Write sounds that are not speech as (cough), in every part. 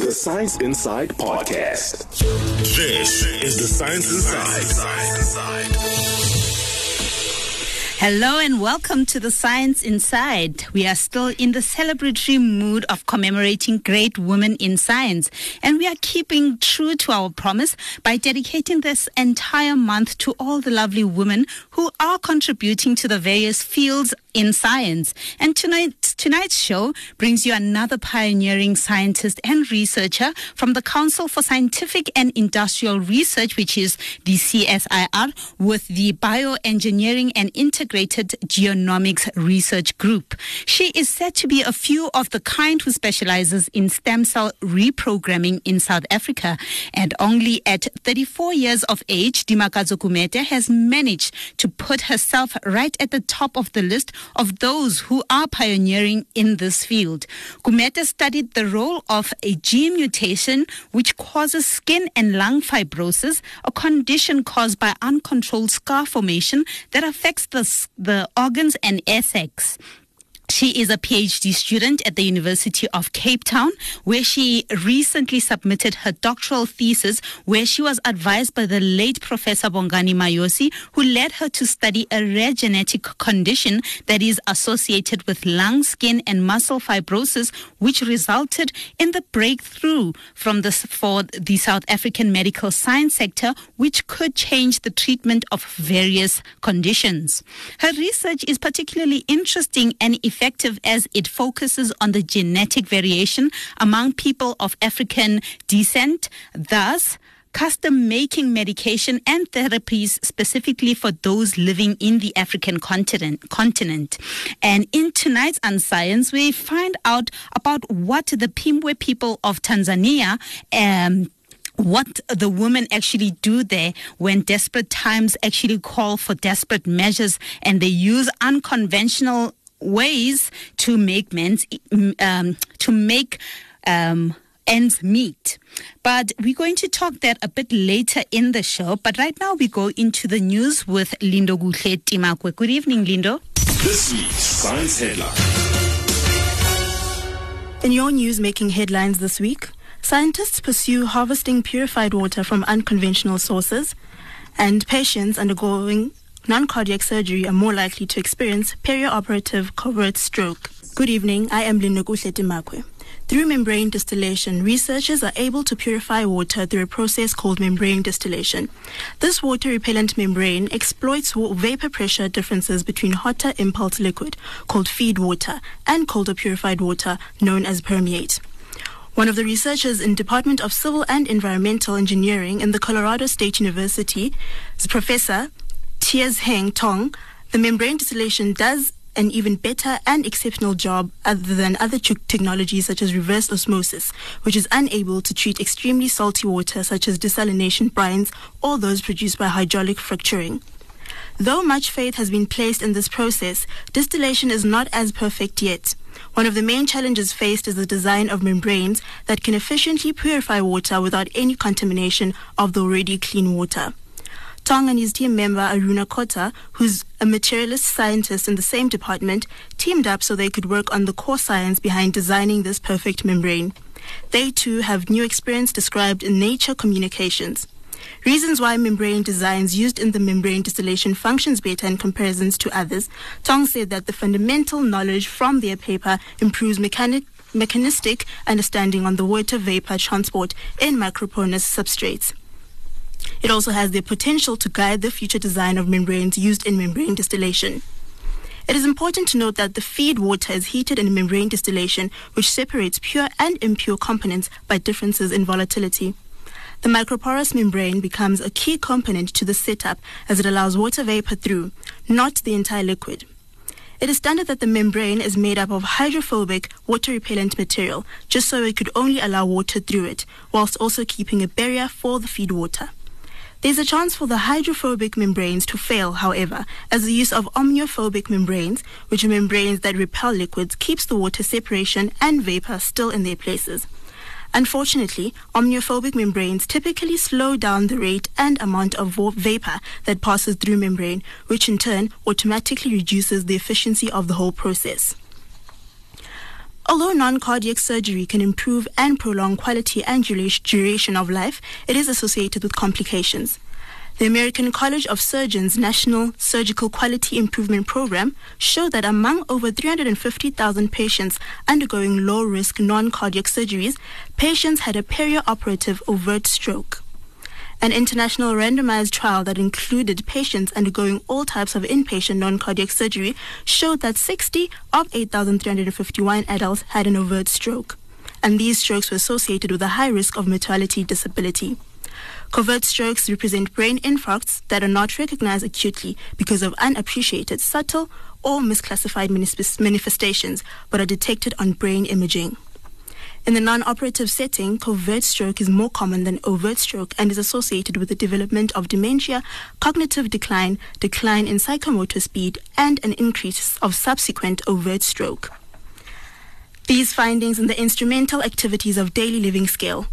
The Science Inside Podcast. This is the Science Inside. Hello and welcome to the Science Inside. We are still in the celebratory mood of commemorating great women in science, and we are keeping true to our promise by dedicating this entire month to all the lovely women who are contributing to the various fields in science. And tonight's, tonight's show brings you another pioneering scientist and researcher from the Council for Scientific and Industrial Research, which is the CSIR, with the Bioengineering and Integrated Genomics Research Group. She is said to be a few of the kind who specializes in stem cell reprogramming in South Africa. And only at 34 years of age, Dimakatso Gumede has managed to put herself right at the top of the list of those who are pioneering in this field. Gumede studied the role of a gene mutation which causes skin and lung fibrosis, a condition caused by uncontrolled scar formation that affects the, the organs and air sacs. She is a PhD student at the University of Cape Town, where she recently submitted her doctoral thesis, where she was advised by the late Professor Bongani Mayosi, who led her to study a rare genetic condition that is associated with lung, skin, and muscle fibrosis, which resulted in the breakthrough from the, for the South African medical science sector, which could change the treatment of various conditions. Her research is particularly interesting and effective effective as it focuses on the genetic variation among people of African descent. Thus, custom making medication and therapies specifically for those living in the African continent. continent. And in tonight's Unscience, we find out about what the Pimbwe people of Tanzania um, what the women actually do there when desperate times actually call for desperate measures and they use unconventional ways to make men's um, to make um, ends meet. But we're going to talk that a bit later in the show. But right now we go into the news with Lindokuhle Timakwe. Good evening, Lindo. This week's Science Headline. In your news making headlines this week, scientists pursue harvesting purified water from unconventional sources, and patients undergoing non-cardiac surgery are more likely to experience perioperative covert stroke. Good evening, I am Lindokuhle Timakwe. Through membrane distillation, researchers are able to purify water through a process called membrane distillation. This water repellent membrane exploits vapor pressure differences between hotter impulse liquid, called feed water, and colder purified water, known as permeate. One of the researchers in Department of Civil and Environmental Engineering in the Colorado State University Professor Tiezheng Tong, the membrane distillation does an even better and exceptional job other than other technologies such as reverse osmosis, which is unable to treat extremely salty water such as desalination brines or those produced by hydraulic fracturing. Though much faith has been placed in this process, distillation is not as perfect yet. One of the main challenges faced is the design of membranes that can efficiently purify water without any contamination of the already clean water. Tong and his team member Aruna Kota, who's a materialist scientist in the same department, teamed up so they could work on the core science behind designing this perfect membrane. They too have new experience described in Nature Communications. Reasons why membrane designs used in the membrane distillation functions better in comparisons to others. Tong said that the fundamental knowledge from their paper improves mechanic, mechanistic understanding on the water vapor transport in microporous substrates. It also has the potential to guide the future design of membranes used in membrane distillation. It is important to note that the feed water is heated in membrane distillation, which separates pure and impure components by differences in volatility. The microporous membrane becomes a key component to the setup as it allows water vapor through, not the entire liquid. It is standard that the membrane is made up of hydrophobic, water repellent material, just so it could only allow water through it, whilst also keeping a barrier for the feed water. There's a chance for the hydrophobic membranes to fail, however, as the use of omniphobic membranes, which are membranes that repel liquids, keeps the water separation and vapor still in their places. Unfortunately, omniphobic membranes typically slow down the rate and amount of vapor that passes through membrane, which in turn automatically reduces the efficiency of the whole process. Although non-cardiac surgery can improve and prolong quality and duration of life, it is associated with complications. The American College of Surgeons National Surgical Quality Improvement Program showed that among over 350,000 patients undergoing low-risk non-cardiac surgeries, patients had a perioperative overt stroke. An international randomized trial that included patients undergoing all types of inpatient non-cardiac surgery showed that 60 of 8,351 adults had an overt stroke, and these strokes were associated with a high risk of mortality disability. Covert strokes represent brain infarcts that are not recognized acutely because of unappreciated, subtle, or misclassified manifestations, but are detected on brain imaging. In the non-operative setting, covert stroke is more common than overt stroke and is associated with the development of dementia, cognitive decline, decline in psychomotor speed, and an increase of subsequent overt stroke. These findings in the instrumental activities of daily living scale.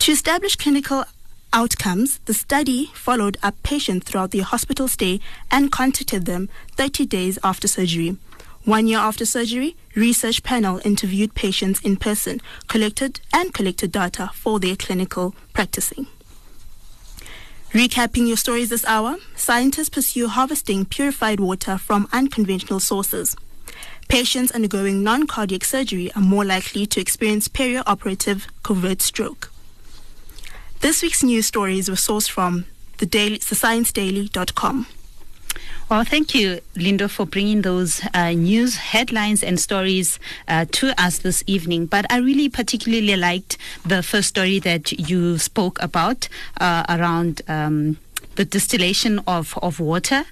To establish clinical outcomes, the study followed up patients throughout their hospital stay and contacted them 30 days after surgery. One year after surgery, research panel interviewed patients in person, collected and collected data for their clinical practicing. Recapping your stories this hour, scientists pursue harvesting purified water from unconventional sources. Patients undergoing non-cardiac surgery are more likely to experience perioperative covert stroke. This week's news stories were sourced from the daily, thesciencedaily.com. Well, thank you, Lindo, for bringing those uh, news headlines and stories uh, to us this evening. But I really particularly liked the first story that you spoke about uh, around um, the distillation of, of water.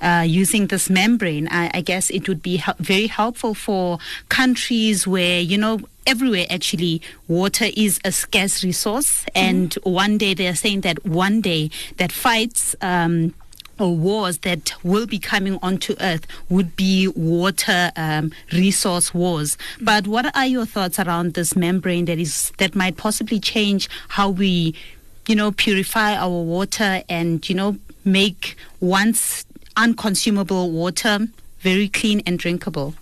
Uh, using this membrane, I, I, guess it would be very helpful for countries where, you know, everywhere actually water is a scarce resource. Mm-hmm. And one day they're saying that one day that fights, um, or wars that will be coming onto earth would be water um, resource wars. But what are your thoughts around this membrane that is that might possibly change how we, you know, purify our water and you know make once unconsumable water very clean and drinkable?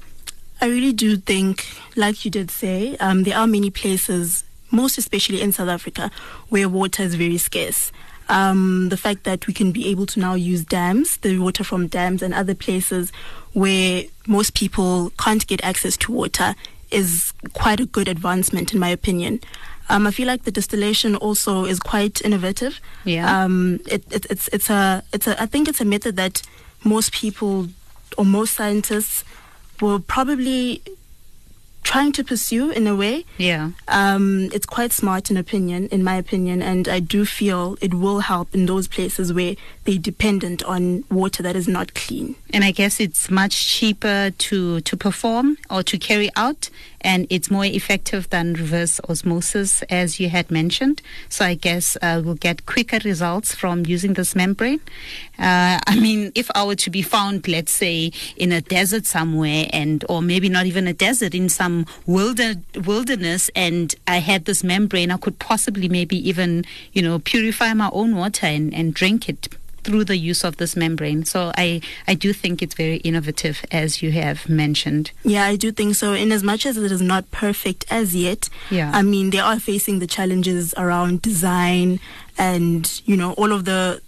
I really do think, like you did say, um, there are many places, most especially in South Africa, where water is very scarce um, the fact that we can be able to now use dams, the water from dams and other places where most people can't get access to water is quite a good advancement in my opinion. Um, I feel like the distillation also is quite innovative. Yeah. Um, it, it, it's it's a it's a I think it's a method that most people or most scientists will probably trying to pursue in a way. Yeah. Um, it's quite smart in opinion, in my opinion, and I do feel it will help in those places where they're dependent on water that is not clean. And I guess it's much cheaper to to perform or to carry out and it's more effective than reverse osmosis, as you had mentioned. So I guess uh, we'll get quicker results from using this membrane. Uh, I mean, if I were to be found, let's say, in a desert somewhere, and or maybe not even a desert, in some wilder, wilderness, and I had this membrane, I could possibly maybe even, you know, purify my own water and, and drink it through the use of this membrane. So I, I do think it's very innovative, as you have mentioned. Yeah, I do think so. In as much as it is not perfect as yet, yeah. I mean, they are facing the challenges around design and, you know, all of the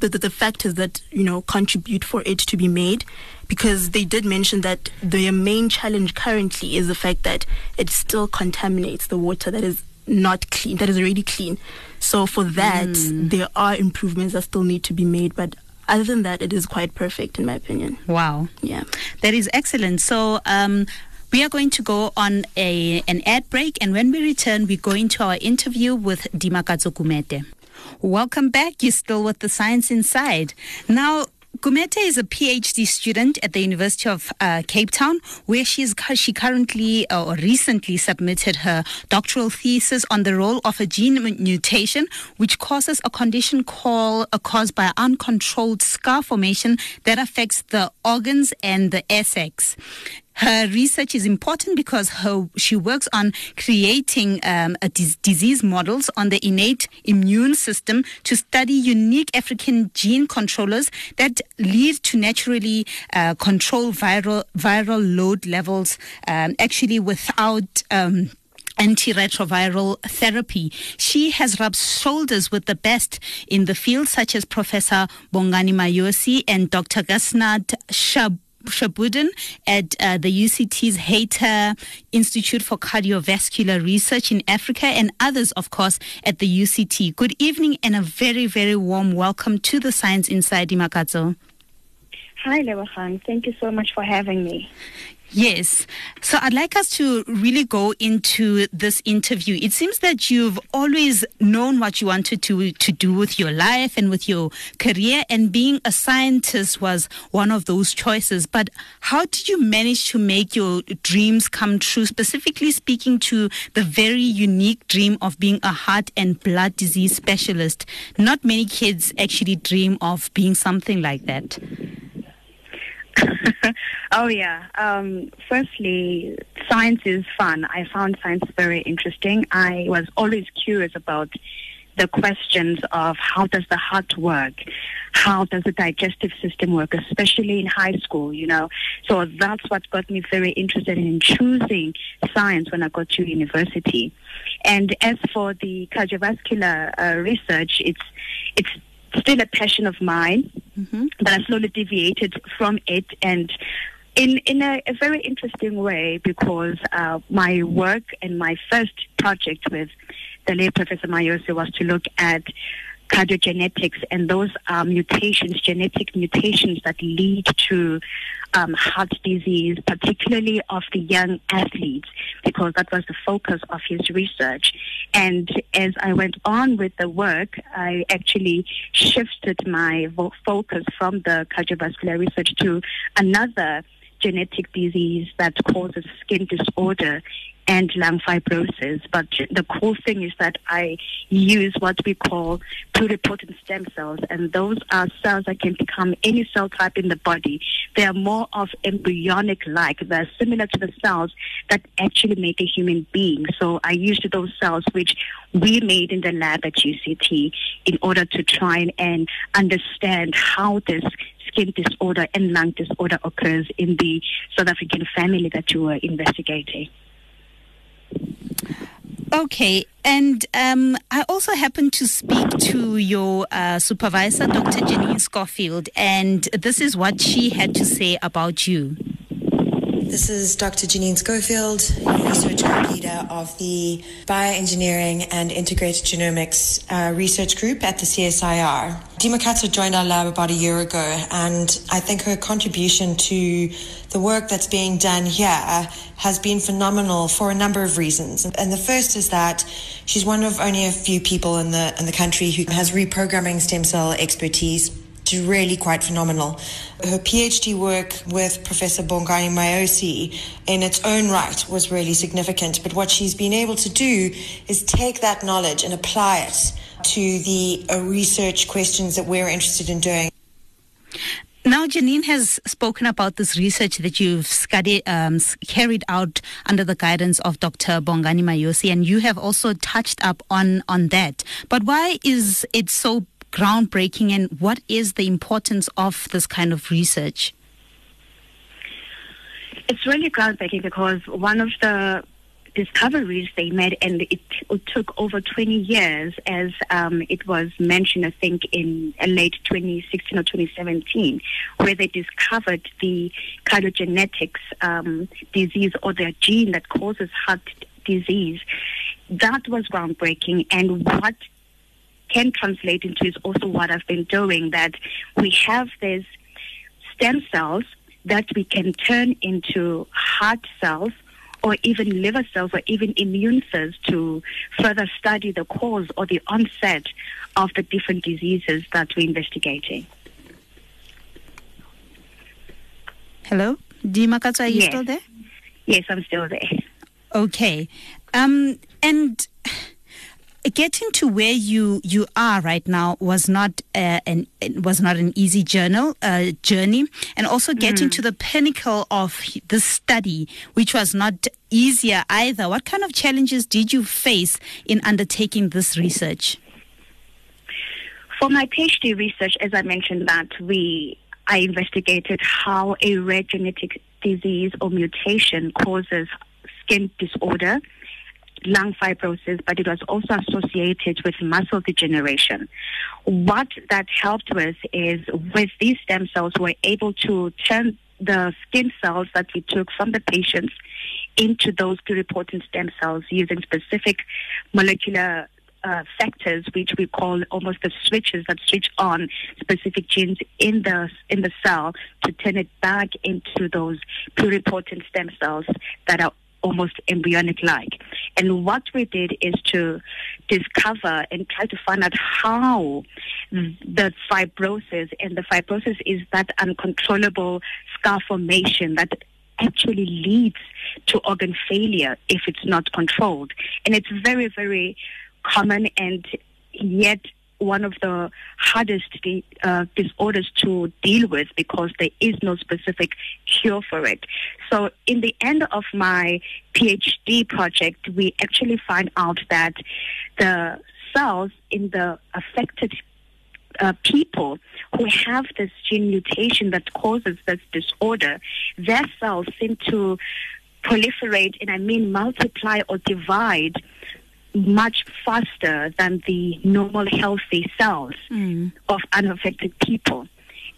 the, the, the, factors that you know contribute for it to be made because they did mention that their main challenge currently is the fact that it still contaminates the water that is not clean that is already clean so for that, mm. there are improvements that still need to be made, but other than that, it is quite perfect in my opinion. Wow. Yeah. That is excellent. So, um, we are going to go on a an ad break, and when we return, we go into our interview with Dimakatso Gumede. Welcome back. You're still with the Science Inside. Now, Gumede is a PhD student at the University of uh, Cape Town, where she is she currently uh, or recently submitted her doctoral thesis on the role of a gene mutation, which causes a condition called uh, caused by uncontrolled scar formation that affects the organs and the SX. Her research is important because her, she works on creating um, dis- disease models on the innate immune system to study unique African gene controllers that lead to naturally uh, control viral viral load levels, um, actually without. Um, antiretroviral therapy. She has rubbed shoulders with the best in the field, such as Professor Bongani Mayosi and Dr. Gasnat Shab. Shaboodien at uh, the UCT's Hatter Institute for Cardiovascular Research in Africa and others, of course, at the UCT. Good evening and a very, very warm welcome to the Science Inside Dimakatso. Hi, Lewachan. Thank you so much for having me. Yes. So I'd like us to really go into this interview. It seems that you've always known what you wanted to, to do with your life and with your career, and being a scientist was one of those choices. But how did you manage to make your dreams come true, specifically speaking to the very unique dream of being a heart and blood disease specialist? Not many kids actually dream of being something like that. (laughs) oh yeah. Um, firstly, science is fun. I found science very interesting. I was always curious about the questions of how does the heart work, how does the digestive system work, especially in high school. You know, so that's what got me very interested in choosing science when I got to university. And as for the cardiovascular uh, research, it's it's still a passion of mine, mm-hmm. but I slowly deviated from it and in in a, a very interesting way because uh, my work and my first project with the late Professor Mayosi was to look at cardiogenetics, and those are mutations, genetic mutations that lead to um, heart disease, particularly of the young athletes, because that was the focus of his research. And as I went on with the work, I actually shifted my focus from the cardiovascular research to another genetic disease that causes skin disorder and lung fibrosis. But the cool thing is that I use what we call pluripotent stem cells, and those are cells that can become any cell type in the body. They are more of embryonic like. They're similar to the cells that actually make a human being. So I used those cells, which we made in the lab at UCT, in order to try and understand how this skin disorder and lung disorder occurs in the South African family that you were investigating. Okay, and um, I also happened to speak to your uh, supervisor, Dr. Janine Schofield, and this is what she had to say about you. This is Dr. Janine Schofield, research leader of the Bioengineering and Integrated Genomics uh, Research Group at the CSIR. Dima joined our lab about a year ago, and I think her contribution to the work that's being done here has been phenomenal for a number of reasons. And the first is that she's one of only a few people in the in the country who has reprogramming stem cell expertise really quite phenomenal. Her PhD work with Professor Bongani Mayosi in its own right was really significant. But what she's been able to do is take that knowledge and apply it to the uh, research questions that we're interested in doing. Now, Janine has spoken about this research that you've um, carried out under the guidance of Dr. Bongani Mayosi, and you have also touched up on, on that. But why is it so groundbreaking and what is the importance of this kind of research? It's really groundbreaking because one of the discoveries they made, and it, took over 20 years, as um, it was mentioned, I think, in late 2016 or 2017, where they discovered the cardiogenetics um, disease or the gene that causes heart disease. That was groundbreaking, and what can translate into is also what I've been doing, that we have these stem cells that we can turn into heart cells or even liver cells or even immune cells to further study the cause or the onset of the different diseases that we're investigating. Hello? Dima are you yes. still there? Yes, I'm still there. Okay. Um, and getting to where you you are right now was not uh, an was not an easy journal uh, journey, and also getting mm. to the pinnacle of the study, which was not easier either. What kind of challenges did you face in undertaking this research? For my PhD research, as I mentioned, that we I investigated how a rare genetic disease or mutation causes skin disorder lung fibrosis, but it was also associated with muscle degeneration. What that helped with is with these stem cells, we're able to turn the skin cells that we took from the patients into those pluripotent stem cells using specific molecular uh, factors, which we call almost the switches that switch on specific genes in the in the cell to turn it back into those pluripotent stem cells that are almost embryonic like. And what we did is to discover and try to find out how the fibrosis, and the fibrosis is that uncontrollable scar formation that actually leads to organ failure if it's not controlled. And it's very, very common and yet one of the hardest uh, disorders to deal with because there is no specific cure for it. So, in the end of my PhD project, we actually find out that the cells in the affected uh, people who have this gene mutation that causes this disorder, their cells seem to proliferate, and I mean multiply or divide much faster than the normal healthy cells mm. of unaffected people.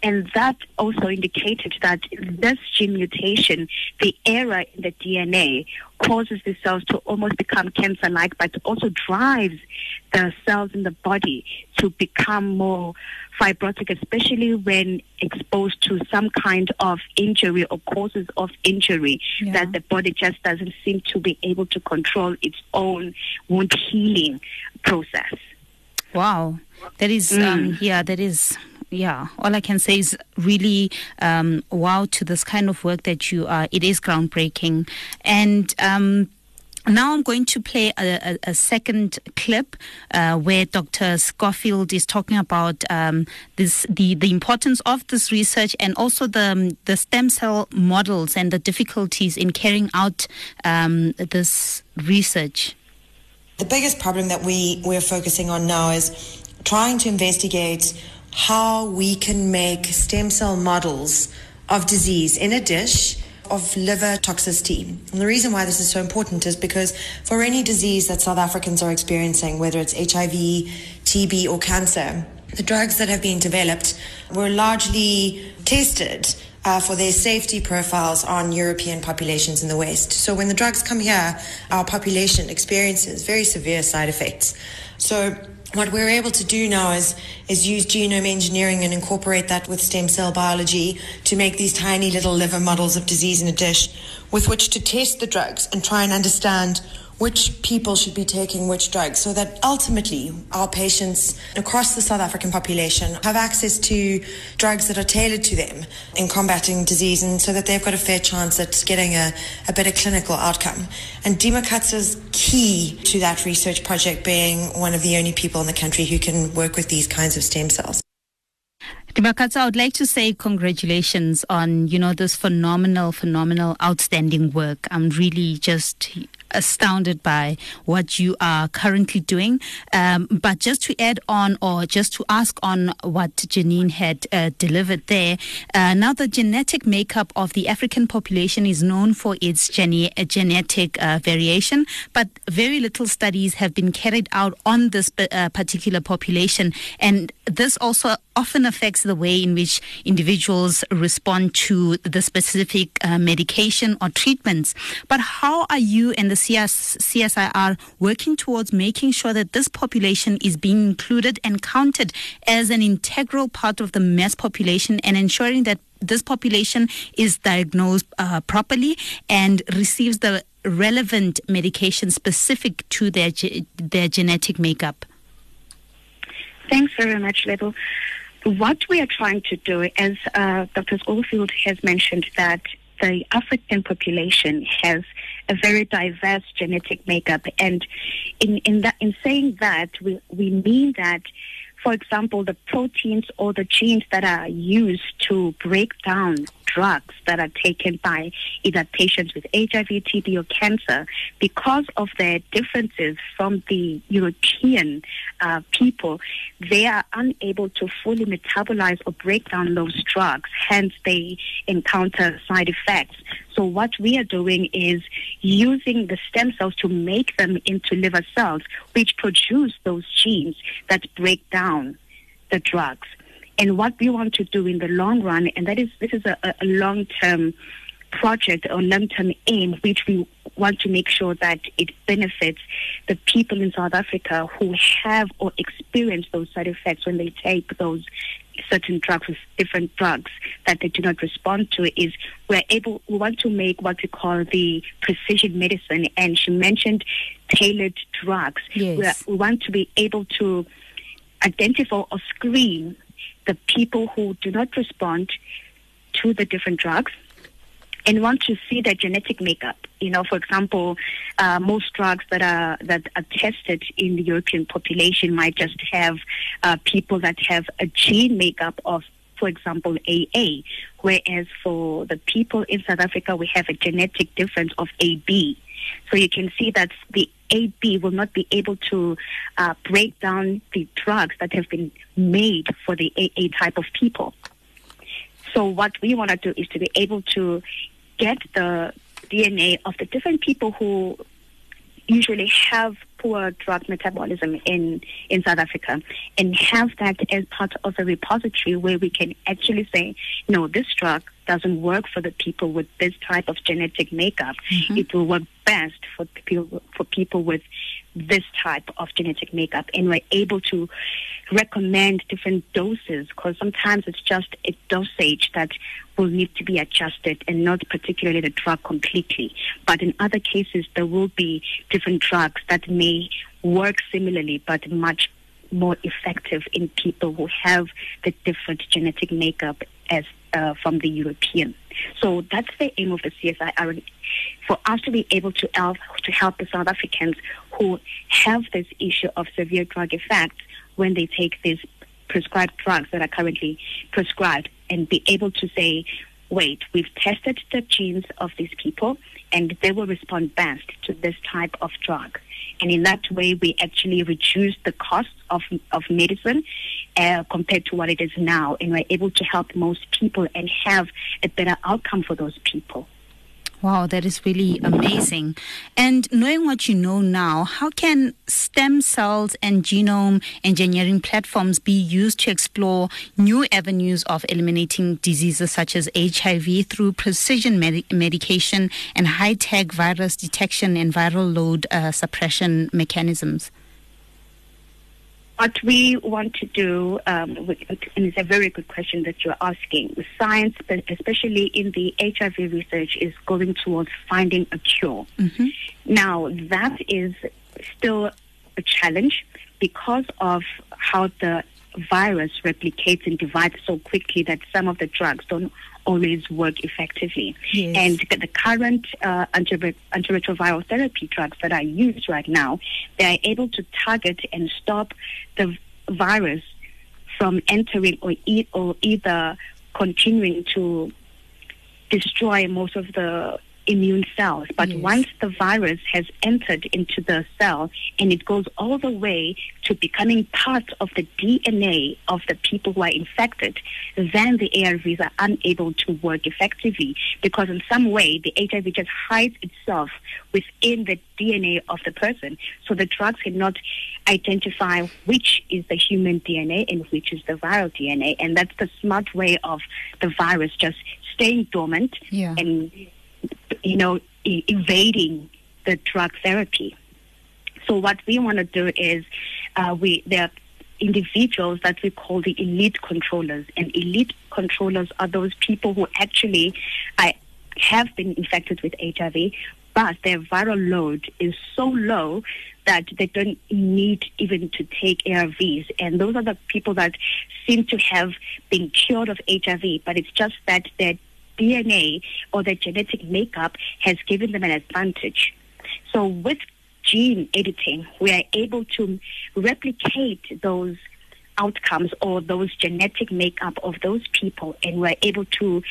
And that also indicated that this gene mutation, the error in the DNA, causes the cells to almost become cancer like, but also drives the cells in the body to become more fibrotic, especially when exposed to some kind of injury or causes of injury yeah. that the body just doesn't seem to be able to control its own wound healing process. Wow. That is, um, mm. um, yeah, that is yeah, all I can say is really um, wow to this kind of work that you are. It is groundbreaking. And um, now I'm going to play a, a, a second clip uh, where Dr. Schofield is talking about um, this, the, the importance of this research and also the, the stem cell models and the difficulties in carrying out um, this research. The biggest problem that we, we're focusing on now is trying to investigate how we can make stem cell models of disease in a dish of liver toxicity. And the reason why this is so important is because for any disease that South Africans are experiencing, whether it's HIV, TB, or cancer, the drugs that have been developed were largely tested uh, for their safety profiles on European populations in the West. So when the drugs come here, our population experiences very severe side effects. So what we're able to do now is is use genome engineering and incorporate that with stem cell biology to make these tiny little liver models of disease in a dish with which to test the drugs and try and understand which people should be taking which drugs so that ultimately our patients across the South African population have access to drugs that are tailored to them in combating disease and so that they've got a fair chance at getting a, a better clinical outcome. And Katso's key to that research project being one of the only people in the country who can work with these kinds of stem cells. Dimakatso, I would like to say congratulations on, you know, this phenomenal, phenomenal, outstanding work. I'm really just astounded by what you are currently doing. Um, but just to add on, or just to ask on what Janine had uh, delivered there, uh, now the genetic makeup of the African population is known for its gene- uh, genetic uh, variation, but very little studies have been carried out on this uh, particular population. And this also often affects the way in which individuals respond to the specific uh, medication or treatments. But how are you and the CS, CSIR working towards making sure that this population is being included and counted as an integral part of the mass population and ensuring that this population is diagnosed uh, properly and receives the relevant medication specific to their ge- their genetic makeup. Thanks very much, Lebo. What we are trying to do, as uh, Dr. Schofield has mentioned, that the African population has a very diverse genetic makeup. And in, in that, in saying that, we, we mean that for example, the proteins or the genes that are used to break down drugs that are taken by either patients with HIV, TB, or cancer, because of their differences from the European uh, people, they are unable to fully metabolize or break down those drugs. Hence, they encounter side effects. So what we are doing is using the stem cells to make them into liver cells, which produce those genes that break down the drugs. And what we want to do in the long run, and that is this is a, a long term project or long term aim, which we want to make sure that it benefits the people in South Africa who have or experience those side effects when they take those certain drugs with different drugs that they do not respond to is we're able we want to make what we call the precision medicine and she mentioned tailored drugs yes. we want to be able to identify or screen the people who do not respond to the different drugs and want to see their genetic makeup. You know, for example, uh, most drugs that are that are tested in the European population might just have uh, people that have a gene makeup of, for example, AA, whereas for the people in South Africa, we have a genetic difference of AB. So you can see that the AB will not be able to uh, break down the drugs that have been made for the AA type of people. So what we want to do is to be able to get the DNA of the different people who usually have poor drug metabolism in, in South Africa and have that as part of a repository where we can actually say, no, this drug doesn't work for the people with this type of genetic makeup. Mm-hmm. It will work best for people, for people with this type of genetic makeup. And we're able to recommend different doses because sometimes it's just a dosage that will need to be adjusted and not particularly the drug completely. But in other cases, there will be different drugs that may work similarly but much more effective in people who have the different genetic makeup as uh, from the European. So that's the aim of the CSIR, for us to be able to help to help the South Africans who have this issue of severe drug effects when they take these prescribed drugs that are currently prescribed and be able to say, wait, we've tested the genes of these people and they will respond best to this type of drug. And in that way, we actually reduce the cost of, of medicine uh, compared to what it is now. And we're able to help most people and have a better outcome for those people. Wow, that is really amazing. And knowing what you know now, how can stem cells and genome engineering platforms be used to explore new avenues of eliminating diseases such as HIV through precision med- medication and high tech virus detection and viral load uh, suppression mechanisms? What we want to do, um, and it's a very good question that you're asking, science, especially in the HIV research, is going towards finding a cure. Mm-hmm. Now, that is still a challenge because of how the virus replicates and divides so quickly that some of the drugs don't always work effectively. Yes. And the current uh, antiretroviral therapy drugs that are used right now, they are able to target and stop the virus from entering or, e- or either continuing to destroy most of the immune cells. But yes. once the virus has entered into the cell and it goes all the way to becoming part of the DNA of the people who are infected, then the ARVs are unable to work effectively because in some way the HIV just hides itself within the DNA of the person. So the drugs cannot identify which is the human DNA and which is the viral DNA. And that's the smart way of the virus just staying dormant yeah. and you know, evading the drug therapy. So what we want to do is uh, we there are individuals that we call the elite controllers, and elite controllers are those people who actually uh, have been infected with HIV, but their viral load is so low that they don't need even to take ARVs. And those are the people that seem to have been cured of HIV, but it's just that their DNA or their genetic makeup has given them an advantage. So with gene editing, we are able to replicate those outcomes or those genetic makeup of those people and we're able to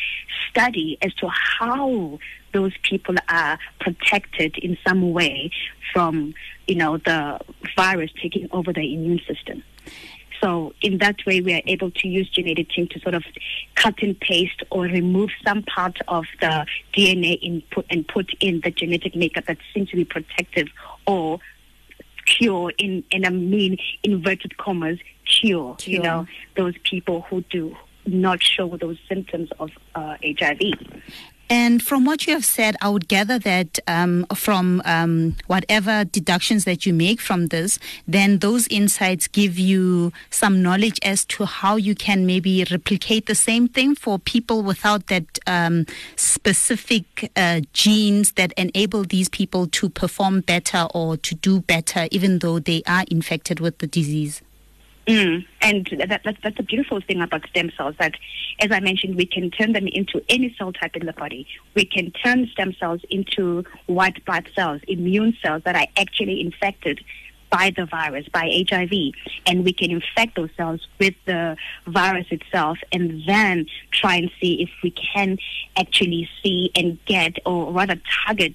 study as to how those people are protected in some way from you know the virus taking over the immune system so in that way we are able to use gene editing to sort of cut and paste or remove some part of the dna input and put in the genetic makeup that seems to be protective or cure in and I mean inverted commas cure, cure, you know those people who do not show those symptoms of uh, HIV. And from what you have said, I would gather that um, from um, whatever deductions that you make from this, then those insights give you some knowledge as to how you can maybe replicate the same thing for people without that um, specific uh, genes that enable these people to perform better or to do better, even though they are infected with the disease. Mm. And that, that, that's the beautiful thing about stem cells that, as I mentioned, we can turn them into any cell type in the body. We can turn stem cells into white blood cells, immune cells that are actually infected by the virus, by HIV, and we can infect those cells with the virus itself and then try and see if we can actually see and get or rather target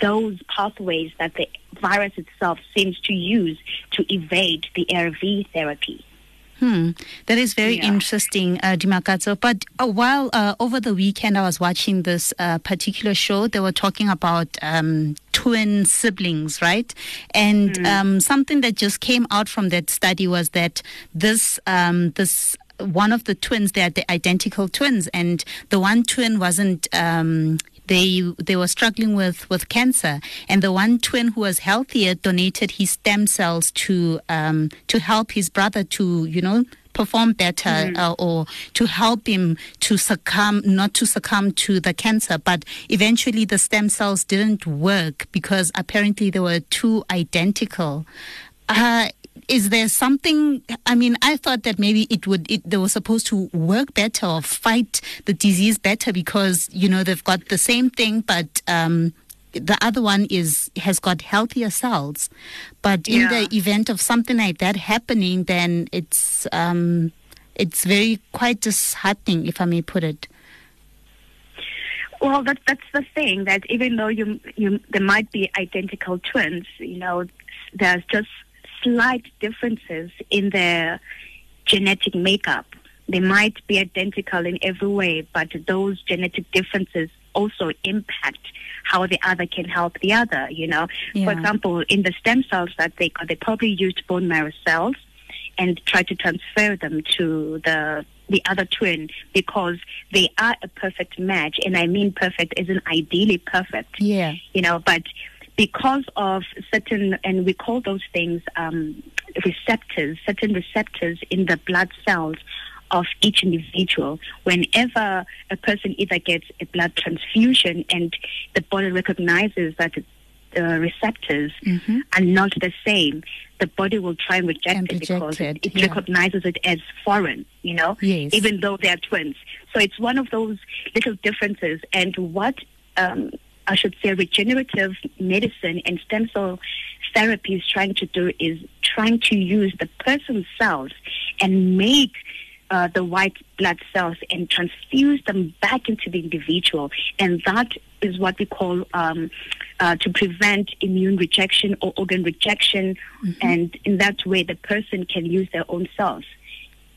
those pathways that the virus itself seems to use to evade the ARV therapy. Hmm. That is very yeah. interesting, uh, Dimakatso. But uh, while uh, over the weekend I was watching this uh, particular show, they were talking about um, twin siblings, right? And mm. um, something that just came out from that study was that this um, this one of the twins, they are the identical twins, and the one twin wasn't um, they they were struggling with with cancer, and the one twin who was healthier donated his stem cells to um, to help his brother to you know perform better mm. uh, or to help him to succumb not to succumb to the cancer. But eventually the stem cells didn't work because apparently they were too identical. Uh, is there something i mean i thought that maybe it would it, they were supposed to work better or fight the disease better because you know they've got the same thing but um, the other one is has got healthier cells. But in the event of something like that happening then it's um, it's very quite disheartening if i may put it. Well, that, that's the thing that even though you, you, there might be identical twins, you know, there's just slight differences in their genetic makeup. They might be identical in every way, but those genetic differences also impact how the other can help the other, you know. Yeah. For example, in the stem cells that they got, they probably used bone marrow cells and tried to transfer them to the the other twin because they are a perfect match and I mean perfect isn't ideally perfect. Yeah. You know, but because of certain, and we call those things um, receptors, certain receptors in the blood cells of each individual. Whenever a person either gets a blood transfusion and the body recognizes that the receptors mm-hmm. are not the same, the body will try and reject and it because it, it yeah. recognizes it as foreign, you know, yes. even though they are twins. So it's one of those little differences. And what um, I should say, regenerative medicine and stem cell therapy is trying to do is trying to use the person's cells and make uh, the white blood cells and transfuse them back into the individual. And that is what we call um, uh, to prevent immune rejection or organ rejection. Mm-hmm. And in that way, the person can use their own cells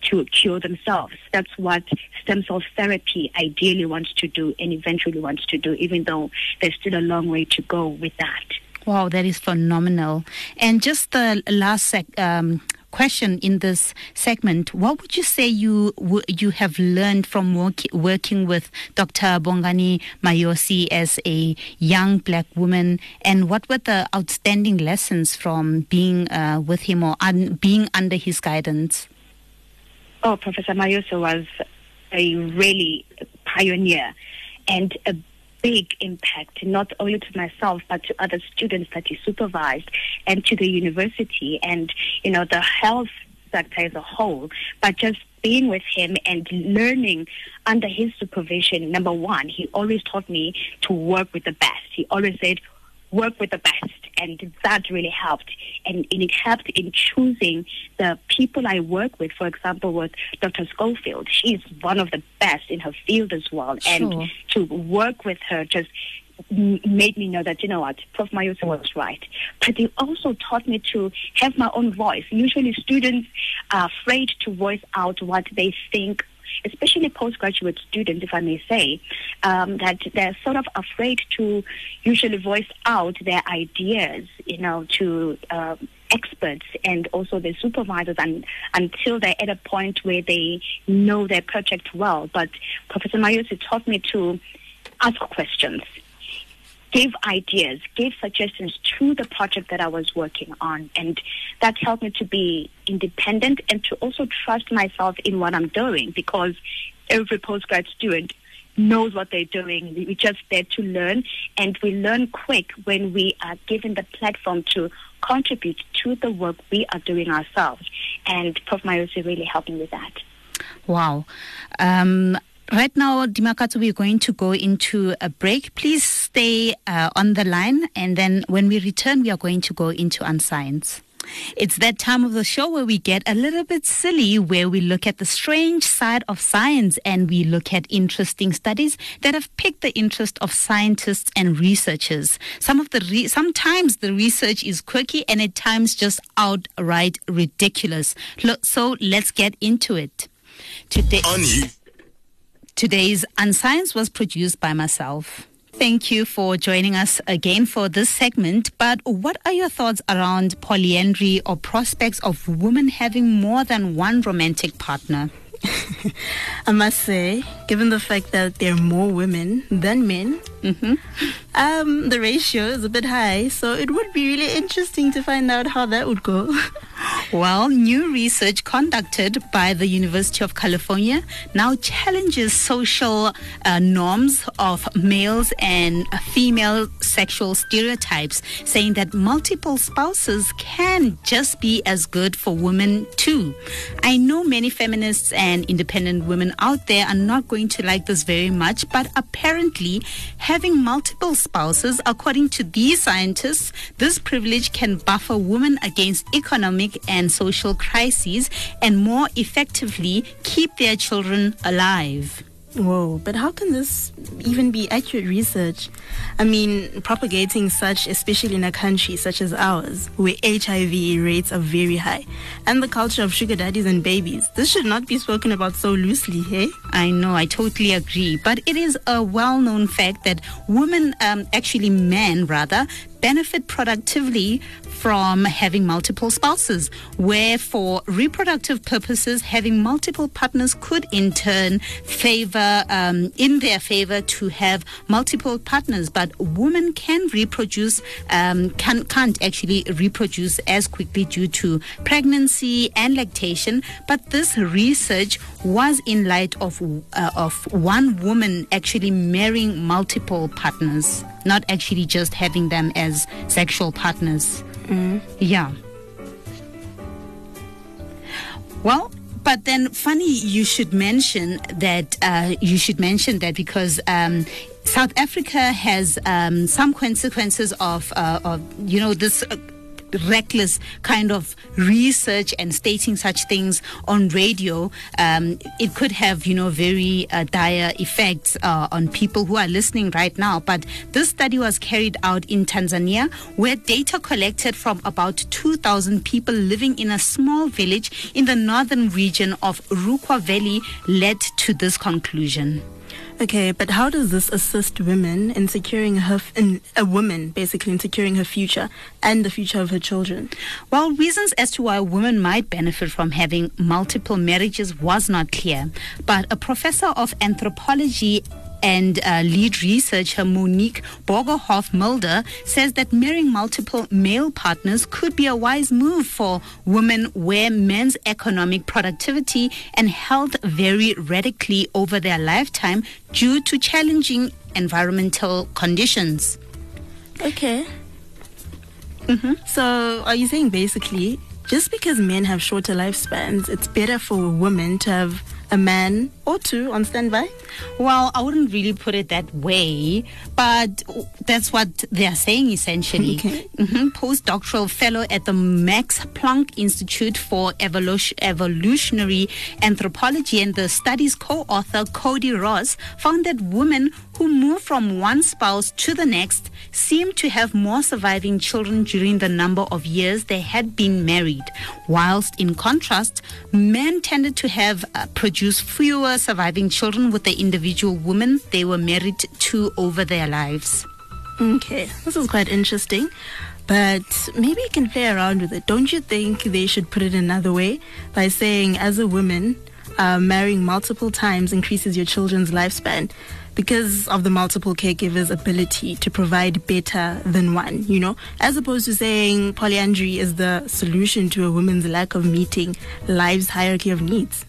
to cure themselves. That's what stem cell therapy ideally wants to do and eventually wants to do, even though there's still a long way to go with that. Wow, that is phenomenal. And just the last sec, um, question in this segment, what would you say you you have learned from work, working with Dr. Bongani Mayosi as a young black woman, and what were the outstanding lessons from being uh, with him or un, being under his guidance? Oh, Professor Mayosi was a really pioneer and a big impact, not only to myself, but to other students that he supervised and to the university. And, you know, the health sector as a whole, but just being with him and learning under his supervision, number one, he always taught me to work with the best. He always said, work with the best. And that really helped. And, and, it helped in choosing the people I work with. For example, with Dr. Schofield, she's one of the best in her field as well. Sure. And to work with her just made me know that, you know what, Prof. Mayosi was right. But they also taught me to have my own voice. Usually students are afraid to voice out what they think especially postgraduate students, if I may say, um, that they're sort of afraid to usually voice out their ideas, you know, to um, experts and also their supervisors and, until they're at a point where they know their project well. But Professor Mayosi taught me to ask questions gave ideas, gave suggestions to the project that I was working on. And that helped me to be independent and to also trust myself in what I'm doing because every postgrad student knows what they're doing. We're just there to learn and we learn quick when we are given the platform to contribute to the work we are doing ourselves. And Prof. Mayosi really helped me with that. Wow. Um, Right now, Dimakatso, we're going to go into a break. Please stay uh, on the line, and then when we return, we are going to go into unscience. It's that time of the show where we get a little bit silly, where we look at the strange side of science and we look at interesting studies that have piqued the interest of scientists and researchers. Some of the re- sometimes the research is quirky and at times just outright ridiculous. So let's get into it. Today. Today's Unscience was produced by myself. Thank you for joining us again for this segment. But what are your thoughts around polyandry or prospects of women having more than one romantic partner? (laughs) I must say, given the fact that there are more women than men, mm-hmm. um, the ratio is a bit high. So it would be really interesting to find out how that would go. (laughs) well, new research conducted by the University of California now challenges social uh, norms of males and female sexual stereotypes, saying that multiple spouses can just be as good for women too. I know many feminists and independent women out there are not going to like this very much, but apparently, having multiple spouses, according to these scientists, this privilege can buffer women against economic and social crises and more effectively keep their children alive. Whoa, but how can this even be accurate research? I mean, propagating such, especially in a country such as ours, where HIV rates are very high, and the culture of sugar daddies and babies, this should not be spoken about so loosely, hey? I know, I totally agree. But it is a well known fact that women, um, actually men rather, benefit productively from having multiple spouses, where for reproductive purposes, having multiple partners could in turn favor, um, in their favor, to have multiple partners. But women can reproduce, um, can, can't actually reproduce as quickly due to pregnancy and lactation. But this research was in light of, uh, of one woman actually marrying multiple partners not actually just having them as sexual partners. Mm. Yeah. Well, but then funny you should mention that uh, you should mention that because um, South Africa has um, some consequences of, uh, of you know this uh, reckless kind of research and stating such things on radio, um, it could have, you know, very uh, dire effects uh, on people who are listening right now. But this study was carried out in Tanzania, where data collected from about 2,000 people living in a small village in the northern region of Rukwa Valley led to this conclusion. Okay, but how does this assist women in securing her, in, a woman basically in securing her future and the future of her children? Well, reasons as to why women might benefit from having multiple marriages was not clear, but a professor of anthropology and uh, lead researcher Monique Borgerhoff Mulder says that marrying multiple male partners could be a wise move for women where men's economic productivity and health vary radically over their lifetime due to challenging environmental conditions. Okay. Mm-hmm. So, are you saying basically just because men have shorter lifespans, it's better for women to have a man or two on standby? Well, I wouldn't really put it that way, but that's what they are saying essentially. Okay. Mm-hmm. Postdoctoral fellow at the Max Planck Institute for Evolution, Evolutionary Anthropology and the study's co author, Cody Ross, found that women who move from one spouse to the next seem to have more surviving children during the number of years they had been married, whilst in contrast, men tended to have uh, produced fewer surviving children with the individual women they were married to over their lives. Okay, this is quite interesting. But maybe you can play around with it. Don't you think they should put it another way by saying, as a woman, uh, marrying multiple times increases your children's lifespan because of the multiple caregivers' ability to provide better than one, you know, as opposed to saying polyandry is the solution to a woman's lack of meeting life's hierarchy of needs.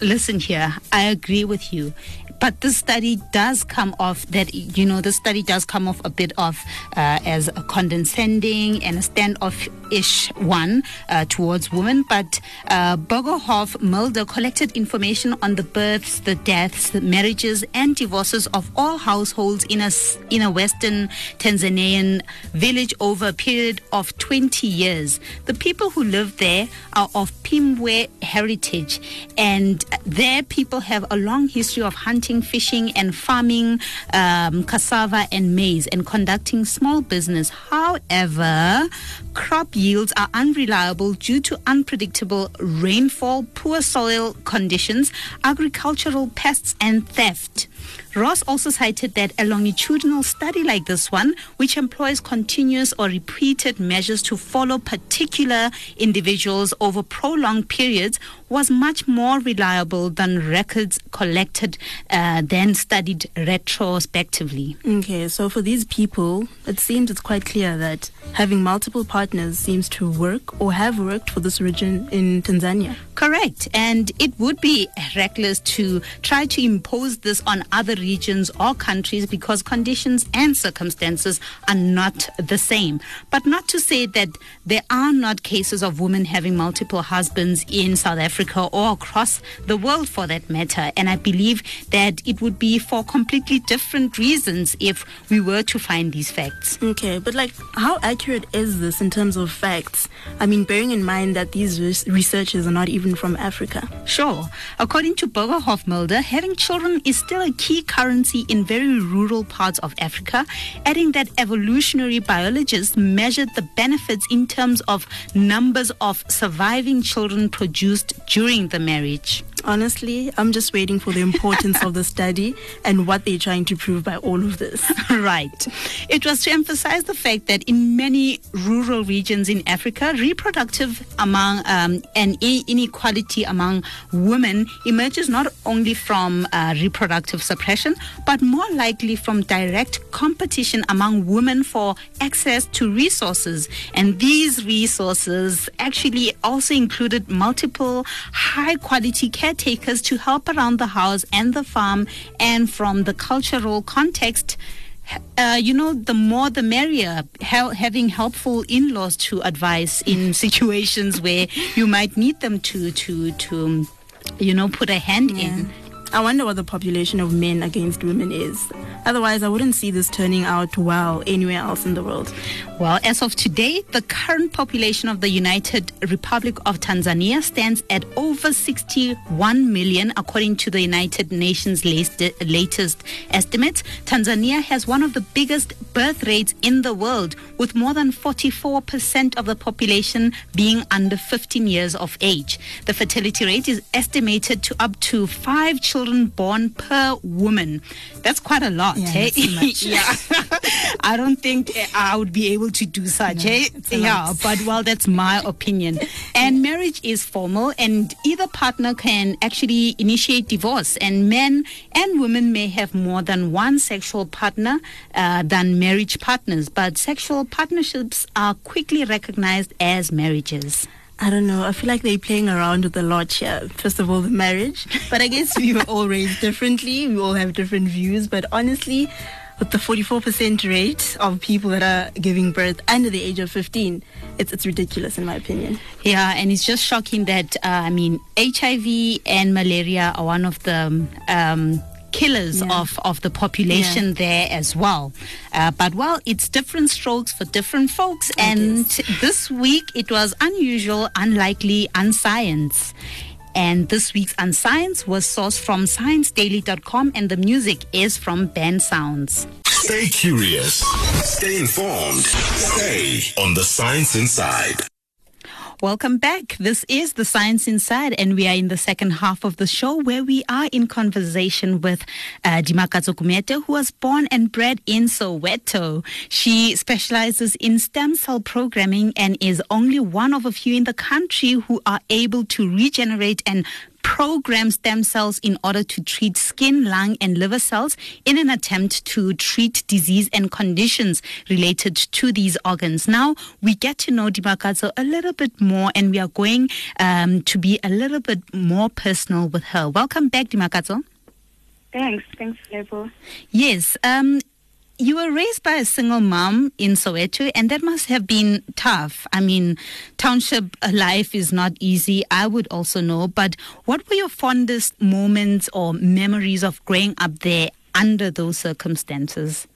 Listen here, I agree with you. But this study does come off that, you know, the study does come off a bit of uh, as a condescending and a standoff-ish one uh, towards women. But uh, Borgerhoff Mulder collected information on the births, the deaths, the marriages, and divorces of all households in a, in a Western Tanzanian village over a period of 20 years. The people who live there are of Pimbwe heritage, and their people have a long history of hunting, fishing, and farming um, cassava and maize and conducting small business. However, crop yields are unreliable due to unpredictable rainfall, poor soil conditions, agricultural pests, and theft. Ross also cited that a longitudinal study like this one, which employs continuous or repeated measures to follow particular individuals over prolonged periods, was much more reliable than records collected, uh, then studied retrospectively. Okay, so for these people, it seems it's quite clear that having multiple partners seems to work or have worked for this region in Tanzania. Correct. And it would be reckless to try to impose this on other regions or countries because conditions and circumstances are not the same. But not to say that there are not cases of women having multiple husbands in South Africa or across the world for that matter. And I believe that it would be for completely different reasons if we were to find these facts. Okay, but like, how accurate is this in terms of facts? I mean, bearing in mind that these res- researchers are not even from Africa. Sure. According to Borgerhoff Mulder, having children is still a key currency in very rural parts of Africa, adding that evolutionary biologists measured the benefits in terms of numbers of surviving children produced during the marriage. Honestly, I'm just waiting for the importance of the study and what they're trying to prove by all of this. (laughs) right. It was to emphasize the fact that in many rural regions in Africa, reproductive among um, and inequality among women emerges not only from uh, reproductive suppression, but more likely from direct competition among women for access to resources. And these resources actually also included multiple high quality caretakers to help around the house and the farm, and from the cultural context uh, you know, the more the merrier. Hel- having helpful in-laws to advise in (laughs) situations where you might need them to to to, you know, put a hand in. I wonder what the population of men against women is. Otherwise, I wouldn't see this turning out well anywhere else in the world. Well, as of today, the current population of the United Republic of Tanzania stands at over 61 million, according to the United Nations latest, estimates. Tanzania has one of the biggest birth rates in the world, with more than 44% of the population being under 15 years of age. The fertility rate is estimated to up to five children born per woman. That's quite a lot, Yeah, hey? that's too much. (laughs) yeah. I don't think uh, I would be able to do such, No, eh? Yeah, but well, that's my opinion. And marriage is formal, and either partner can actually initiate divorce. And men and women may have more than one sexual partner uh, than marriage partners, but sexual partnerships are quickly recognized as marriages. I don't know. I feel like they're playing around with a lot here. First of all, the marriage. But I guess we were all raised differently. We all have different views. But honestly, with the 44% rate of people that are giving birth under the age of 15, it's, it's ridiculous in my opinion. Yeah, and it's just shocking that, uh, I mean, HIV and malaria are one of the um, killers yeah. of, of the population yeah. there as well. Uh, but well, it's different strokes for different folks. It and is. this week it was unusual, unlikely, unscience. And this week's Unscience was sourced from ScienceDaily.com, and the music is from Bensound. Stay curious, stay informed, stay on the Science Inside. Welcome back. This is the Science Inside, and we are in the second half of the show where we are in conversation with uh, Dimakatso Gumede, who was born and bred in Soweto. She specializes in stem cell programming and is only one of a few in the country who are able to regenerate and program stem cells in order to treat skin, lung, and liver cells in an attempt to treat disease and conditions related to these organs. Now, we get to know Dimakatso a little bit more, and we are going um, to be a little bit more personal with her. Welcome back, Dimakatso. Thanks. Thanks, Lebo. Yes. Um, you were raised by a single mom in Soweto, and that must have been tough. I mean, township life is not easy, I would also know. But what were your fondest moments or memories of growing up there under those circumstances?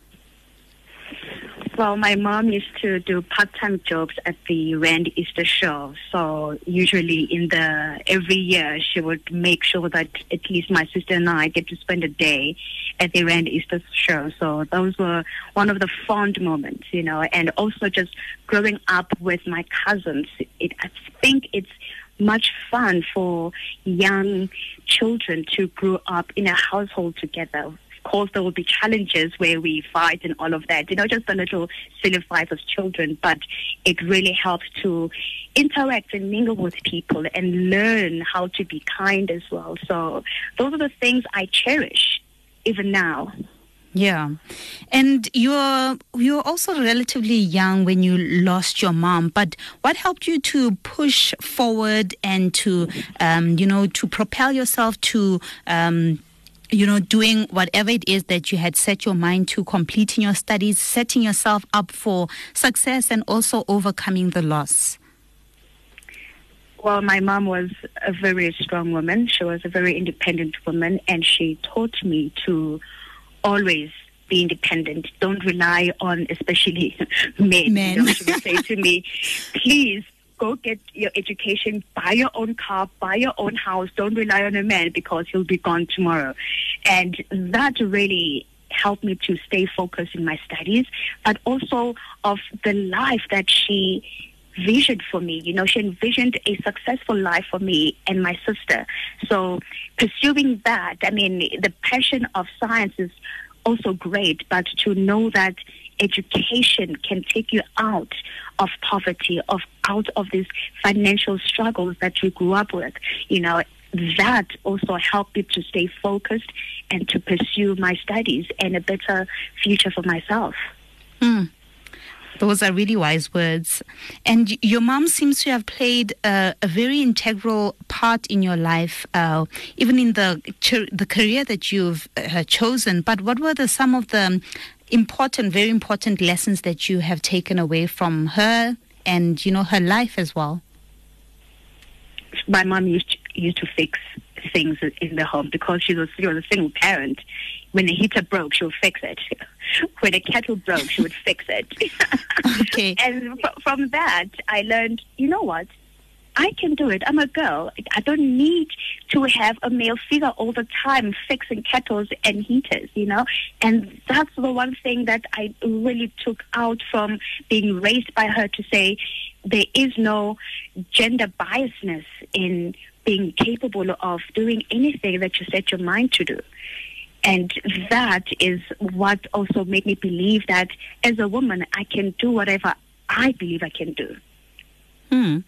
Well, my mom used to do part-time jobs at the Rand Easter show. So usually in the every year she would make sure that at least my sister and I get to spend a day at the Rand Easter show. So those were one of the fond moments, you know, and also just growing up with my cousins. It, I think it's much fun for young children to grow up in a household together course, there will be challenges where we fight and all of that. You know, just a little silly fight as children, but it really helps to interact and mingle with people and learn how to be kind as well. So those are the things I cherish even now. Yeah, and you're you're also relatively young when you lost your mom. But what helped you to push forward and to, um, you know, to propel yourself to um, you know, doing whatever it is that you had set your mind to, completing your studies, setting yourself up for success, and also overcoming the loss? Well, my mom was a very strong woman. She was a very independent woman, and she taught me to always be independent. Don't rely on, especially men. (laughs) men. You know, she would say to me, please go get your education, buy your own car, buy your own house. Don't rely on a man because he'll be gone tomorrow. And that really helped me to stay focused in my studies, but also of the life that she visioned for me. You know, she envisioned a successful life for me and my sister. So pursuing that, I mean, the passion of science is also great, but to know that education can take you out of poverty, of out of these financial struggles that you grew up with. You know, that also helped me to stay focused and to pursue my studies and a better future for myself. Mm. Those are really wise words. And your mom seems to have played a, a very integral part in your life, uh, even in the the career that you've uh, chosen. But what were the some of the important, very important lessons that you have taken away from her and, you know, her life as well? My mom used to, used to fix things in the home because she was, she was a single parent. When the heater broke, she would fix it. When the kettle broke, she would fix it. (laughs) okay. (laughs) and from that, I learned, you know what? I can do it. I'm a girl. I don't need to have a male figure all the time fixing kettles and heaters, you know? And that's the one thing that I really took out from being raised by her to say there is no gender biasness in being capable of doing anything that you set your mind to do. And that is what also made me believe that as a woman, I can do whatever I believe I can do. Hmm.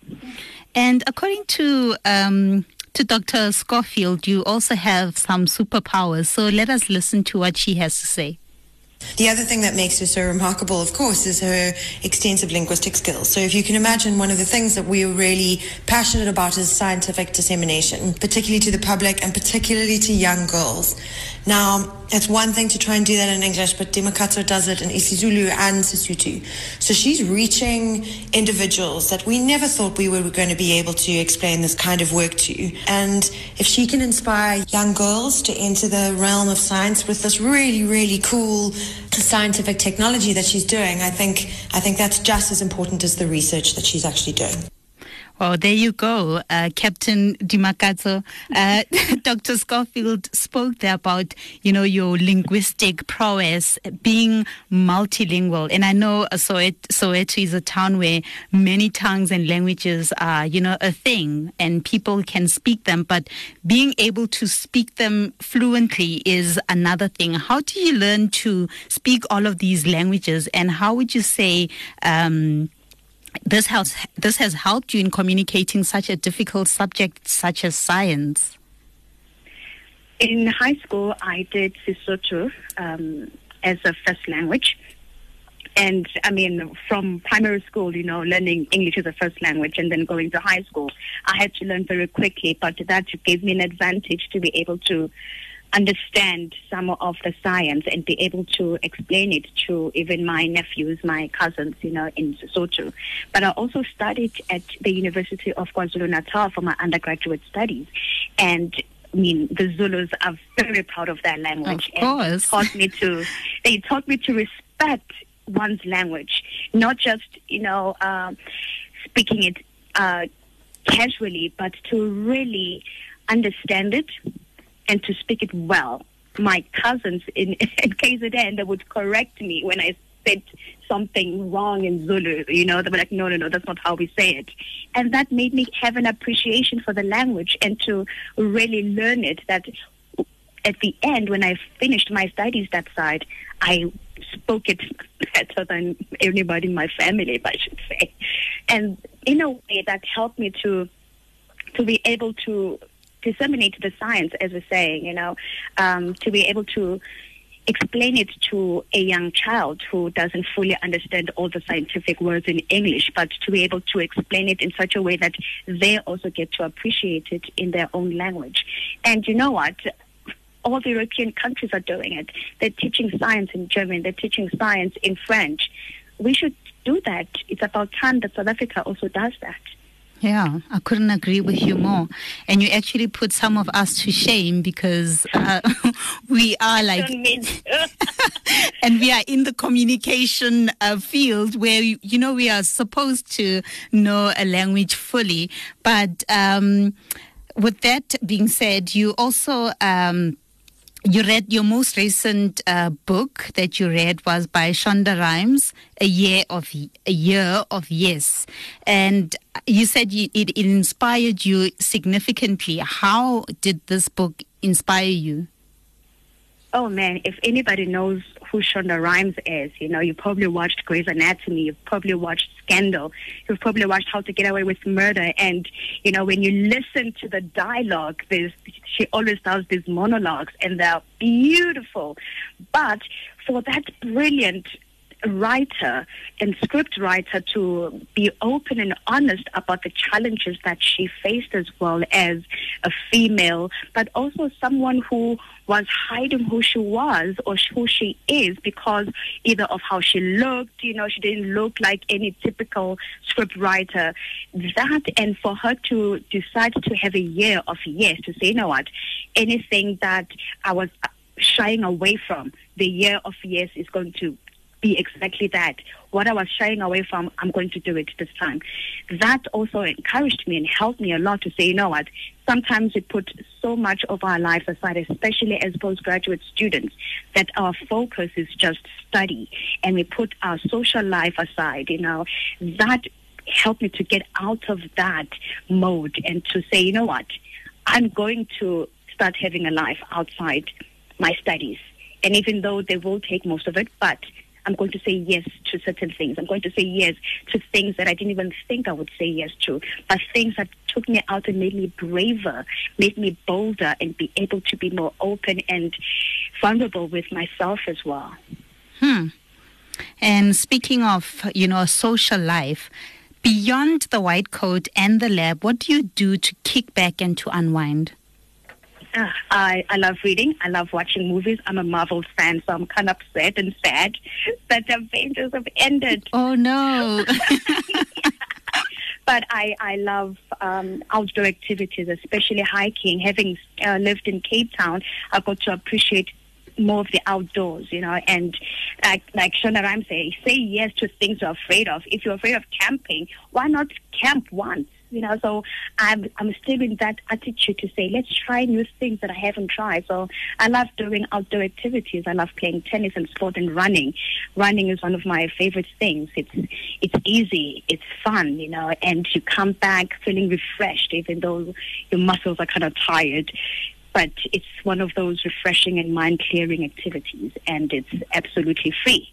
And according to um, to Dr. Schofield, you also have some superpowers. So let us listen to what she has to say. The other thing that makes her so remarkable, of course, is her extensive linguistic skills. So if you can imagine, one of the things that we are really passionate about is scientific dissemination, particularly to the public and particularly to young girls. Now, it's one thing to try and do that in English, but Dimakatso does it in isiZulu and Sesotho. So she's reaching individuals that we never thought we were going to be able to explain this kind of work to. And if she can inspire young girls to enter the realm of science with this really, really cool scientific technology that she's doing, I think I think that's just as important as the research that she's actually doing. Well, there you go, uh, Captain Dimakatso. Uh, (laughs) Dr. Schofield spoke there about, you know, your linguistic prowess, being multilingual. And I know Soweto is a town where many tongues and languages are, you know, a thing and people can speak them. But being able to speak them fluently is another thing. How do you learn to speak all of these languages? And how would you say, um, this has this has helped you in communicating such a difficult subject such as science. In high school, I did Sesotho um, as a first language. And I mean, from primary school, you know, learning English as a first language and then going to high school, I had to learn very quickly, but that gave me an advantage to be able to understand some of the science and be able to explain it to even my nephews, my cousins, you know, in Sesotho. But I also studied at the University of KwaZulu-Natal for my undergraduate studies. And I mean, the Zulus are very proud of their language. Of course. Taught me to, (laughs) they taught me to respect one's language, not just, you know, um, speaking it uh, casually, but to really understand it and to speak it well. My cousins in, (laughs) in KZN, they would correct me when I said something wrong in Zulu. You know, they were like, no, no, no, that's not how we say it. And that made me have an appreciation for the language and to really learn it that at the end, when I finished my studies that side, I spoke it (laughs) better than anybody in my family, I should say. And in a way, that helped me to to be able to disseminate the science, as we're saying, you know, um, to be able to explain it to a young child who doesn't fully understand all the scientific words in English, but to be able to explain it in such a way that they also get to appreciate it in their own language. And you know what? All the European countries are doing it. They're teaching science in German, they're teaching science in French. We should do that. It's about time that South Africa also does that. Yeah, I couldn't agree with you more. And you actually put some of us to shame because uh, (laughs) we are like, (laughs) (laughs) and we are in the communication uh, field where, you know, we are supposed to know a language fully. But um, with that being said, you also. Um, you read your most recent uh, book that you read was by Shonda Rhimes, A Year of A Year of Yes, and you said you, it, it inspired you significantly. How did this book inspire you? Oh man, if anybody knows who Shonda Rhimes is, you know, you probably watched Grey's Anatomy, you've probably watched Scandal, you've probably watched How to Get Away with Murder, and you know, when you listen to the dialogue, there's she always does these monologues, and they're beautiful. But for that brilliant writer and script writer to be open and honest about the challenges that she faced as well as a female, but also someone who was hiding who she was or who she is because either of how she looked, you know, she didn't look like any typical script writer. That and for her to decide to have a year of yes, to say, you know what, anything that I was shying away from, the year of yes is going to be exactly that. What I was shying away from, I'm going to do it this time. That also encouraged me and helped me a lot to say, you know what, sometimes we put so much of our lives aside, especially as postgraduate students, that our focus is just study and we put our social life aside, you know, that helped me to get out of that mode and to say, you know what, I'm going to start having a life outside my studies. And even though they will take most of it, but I'm going to say yes to certain things. I'm going to say yes to things that I didn't even think I would say yes to, but things that took me out and made me braver, made me bolder, and be able to be more open and vulnerable with myself as well. Hmm. And speaking of, you know, social life, beyond the white coat and the lab, what do you do to kick back and to unwind? Uh, (sighs) I, I love reading. I love watching movies. I'm a Marvel fan, so I'm kind of upset and sad (laughs) that the Avengers have ended. (laughs) Oh no! (laughs) but I, I love um, outdoor activities, especially hiking. Having uh, lived in Cape Town, I got to appreciate more of the outdoors, you know, and like like Shonda Rhimes say, say yes to things you're afraid of. If you're afraid of camping, why not camp once? You know, so I'm I'm still in that attitude to say let's try new things that I haven't tried. So I love doing outdoor activities. I love playing tennis and sport and running. Running is one of my favorite things. It's it's easy, it's fun, you know, and you come back feeling refreshed, even though your muscles are kind of tired but it's one of those refreshing and mind clearing activities, and it's absolutely free.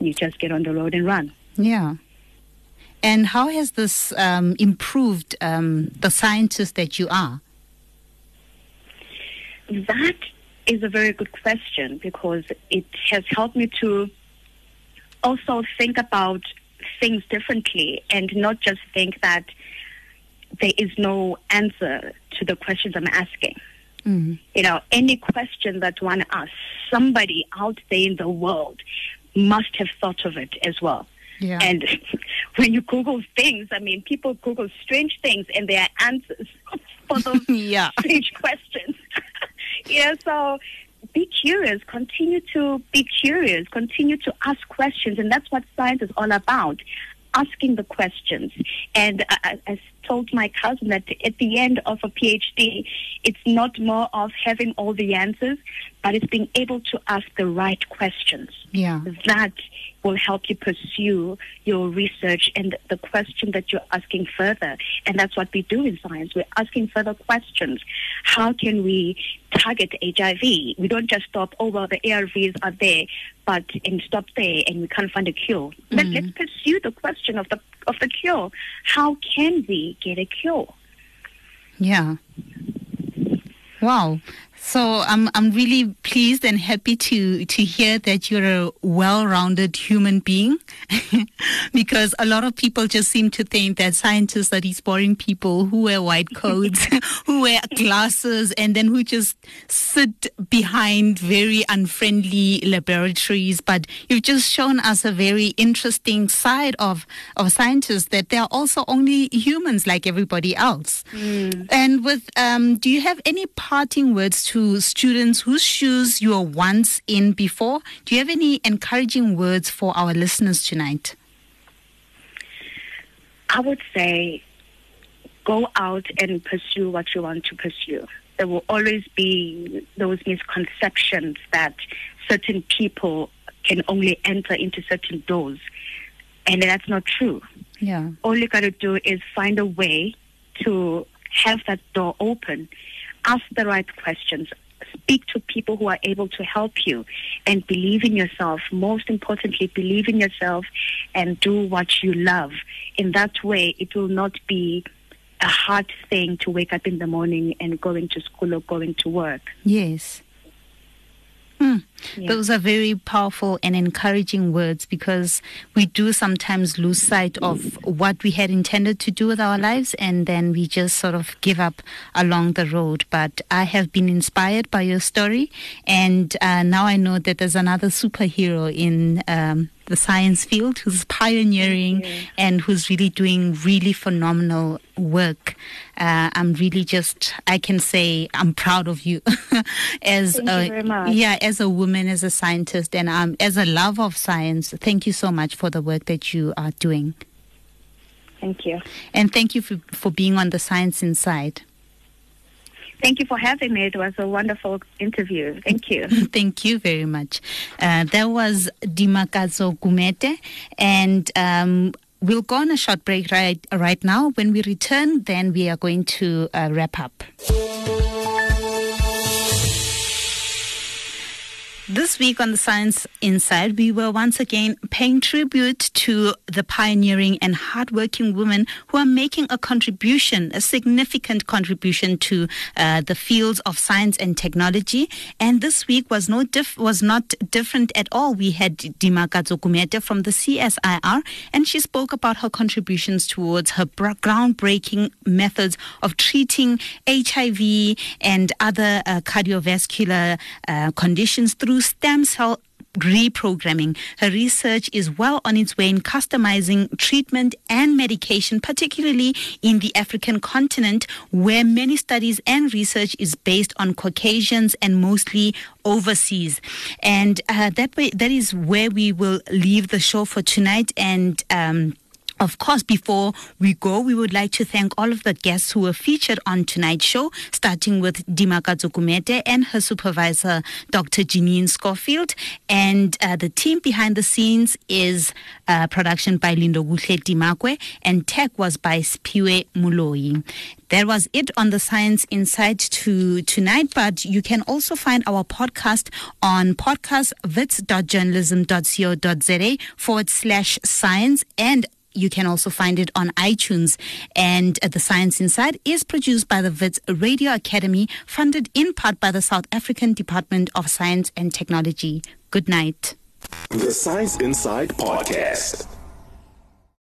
You just get on the road and run. Yeah. And how has this um, improved um, the scientist that you are? That is a very good question because it has helped me to also think about things differently and not just think that there is no answer to the questions I'm asking. Mm-hmm. You know, any question that one asks, somebody out there in the world must have thought of it as well. Yeah. And (laughs) when you Google things, I mean, people Google strange things and there are answers (laughs) for those (laughs) yeah. strange questions. yeah, so be curious, continue to be curious, continue to ask questions. And that's what science is all about asking the questions. And I, I told my cousin that at the end of a PhD, it's not more of having all the answers, but it's being able to ask the right questions. Yeah. That will help you pursue your research and the question that you're asking further. And that's what we do in science. We're asking further questions. How can we target HIV? We don't just stop, oh, well, the ARVs are there, but and stop there and we can't find a cure. Mm-hmm. But let's pursue the question of the of the cure. How can we get a cure? Yeah. Wow. So I'm I'm really pleased and happy to to hear that you're a well-rounded human being, (laughs) because a lot of people just seem to think that scientists are these boring people who wear white (laughs) coats, (laughs) who wear glasses, and then who just sit behind very unfriendly laboratories. But you've just shown us a very interesting side of of scientists that they are also only humans like everybody else. Mm. And with um, do you have any parting words to to students whose shoes you were once in before. Do you have any encouraging words for our listeners tonight? I would say go out and pursue what you want to pursue. There will always be those misconceptions that certain people can only enter into certain doors. And that's not true. Yeah. All you got to do is find a way to have that door open ask the right questions, speak to people who are able to help you, and believe in yourself. Most importantly, believe in yourself and do what you love. In that way, it will not be a hard thing to wake up in the morning and going to school or going to work. Yes. Hmm. Yeah. Those are very powerful and encouraging words because we do sometimes lose sight of what we had intended to do with our lives and then we just sort of give up along the road. But I have been inspired by your story and uh, now I know that there's another superhero in um, the science field who's pioneering and who's really doing really phenomenal work. Uh, I'm really just, I can say I'm proud of you (laughs) as thank a, yeah, as a woman, as a scientist, and um, as a love of science. Thank you so much for the work that you are doing. Thank you. And thank you for, for being on the Science Inside. Thank you for having me. It was a wonderful interview. Thank you. (laughs) Thank you very much. Uh, that was Dimakatso Gumede, and um, we'll go on a short break right right now. When we return, then we are going to uh, wrap up. This week on the Science Inside, we were once again paying tribute to the pioneering and hardworking women who are making a contribution, a significant contribution to uh, the fields of science and technology. And this week was no diff- was not different at all. We had Dimakatso Gumede from the CSIR, and she spoke about her contributions towards her groundbreaking methods of treating HIV and other uh, cardiovascular uh, conditions through through stem cell reprogramming. Her research is well on its way in customizing treatment and medication, particularly in the African continent, where many studies and research is based on Caucasians and mostly overseas. And uh, that way, that is where we will leave the show for tonight. And um, of course, before we go, we would like to thank all of the guests who were featured on tonight's show, starting with Dimakatso Gumede and her supervisor, Dr. Janine Schofield. And uh, the team behind the scenes is uh, production by Lindokuhle Dimakwe, and tech was by Spiwe Muloi. That was it on the Science Inside to tonight, but you can also find our podcast on podcastvits.journalism.co.za forward slash science and you can also find it on iTunes. And uh, The Science Inside is produced by the WITS Radio Academy, funded in part by the South African Department of Science and Technology. Good night. The Science Inside Podcast.